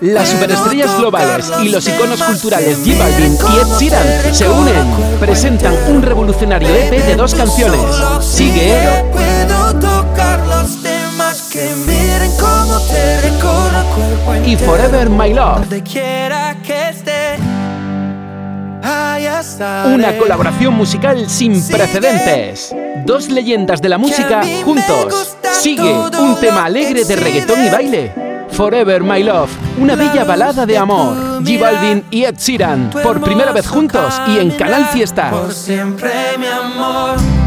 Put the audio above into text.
Las superestrellas globales y los iconos culturales J Balvin y Ed Sheeran se unen, presentan un revolucionario EP de dos canciones. Sigue y Forever My Love. Una colaboración musical sin precedentes. Dos leyendas de la música juntos. Sigue un tema alegre de reggaetón y baile Forever My Love, una bella balada de amor. G Balvin y Ed Sheeran, por primera vez juntos y en Canal Fiesta. Por siempre mi amor.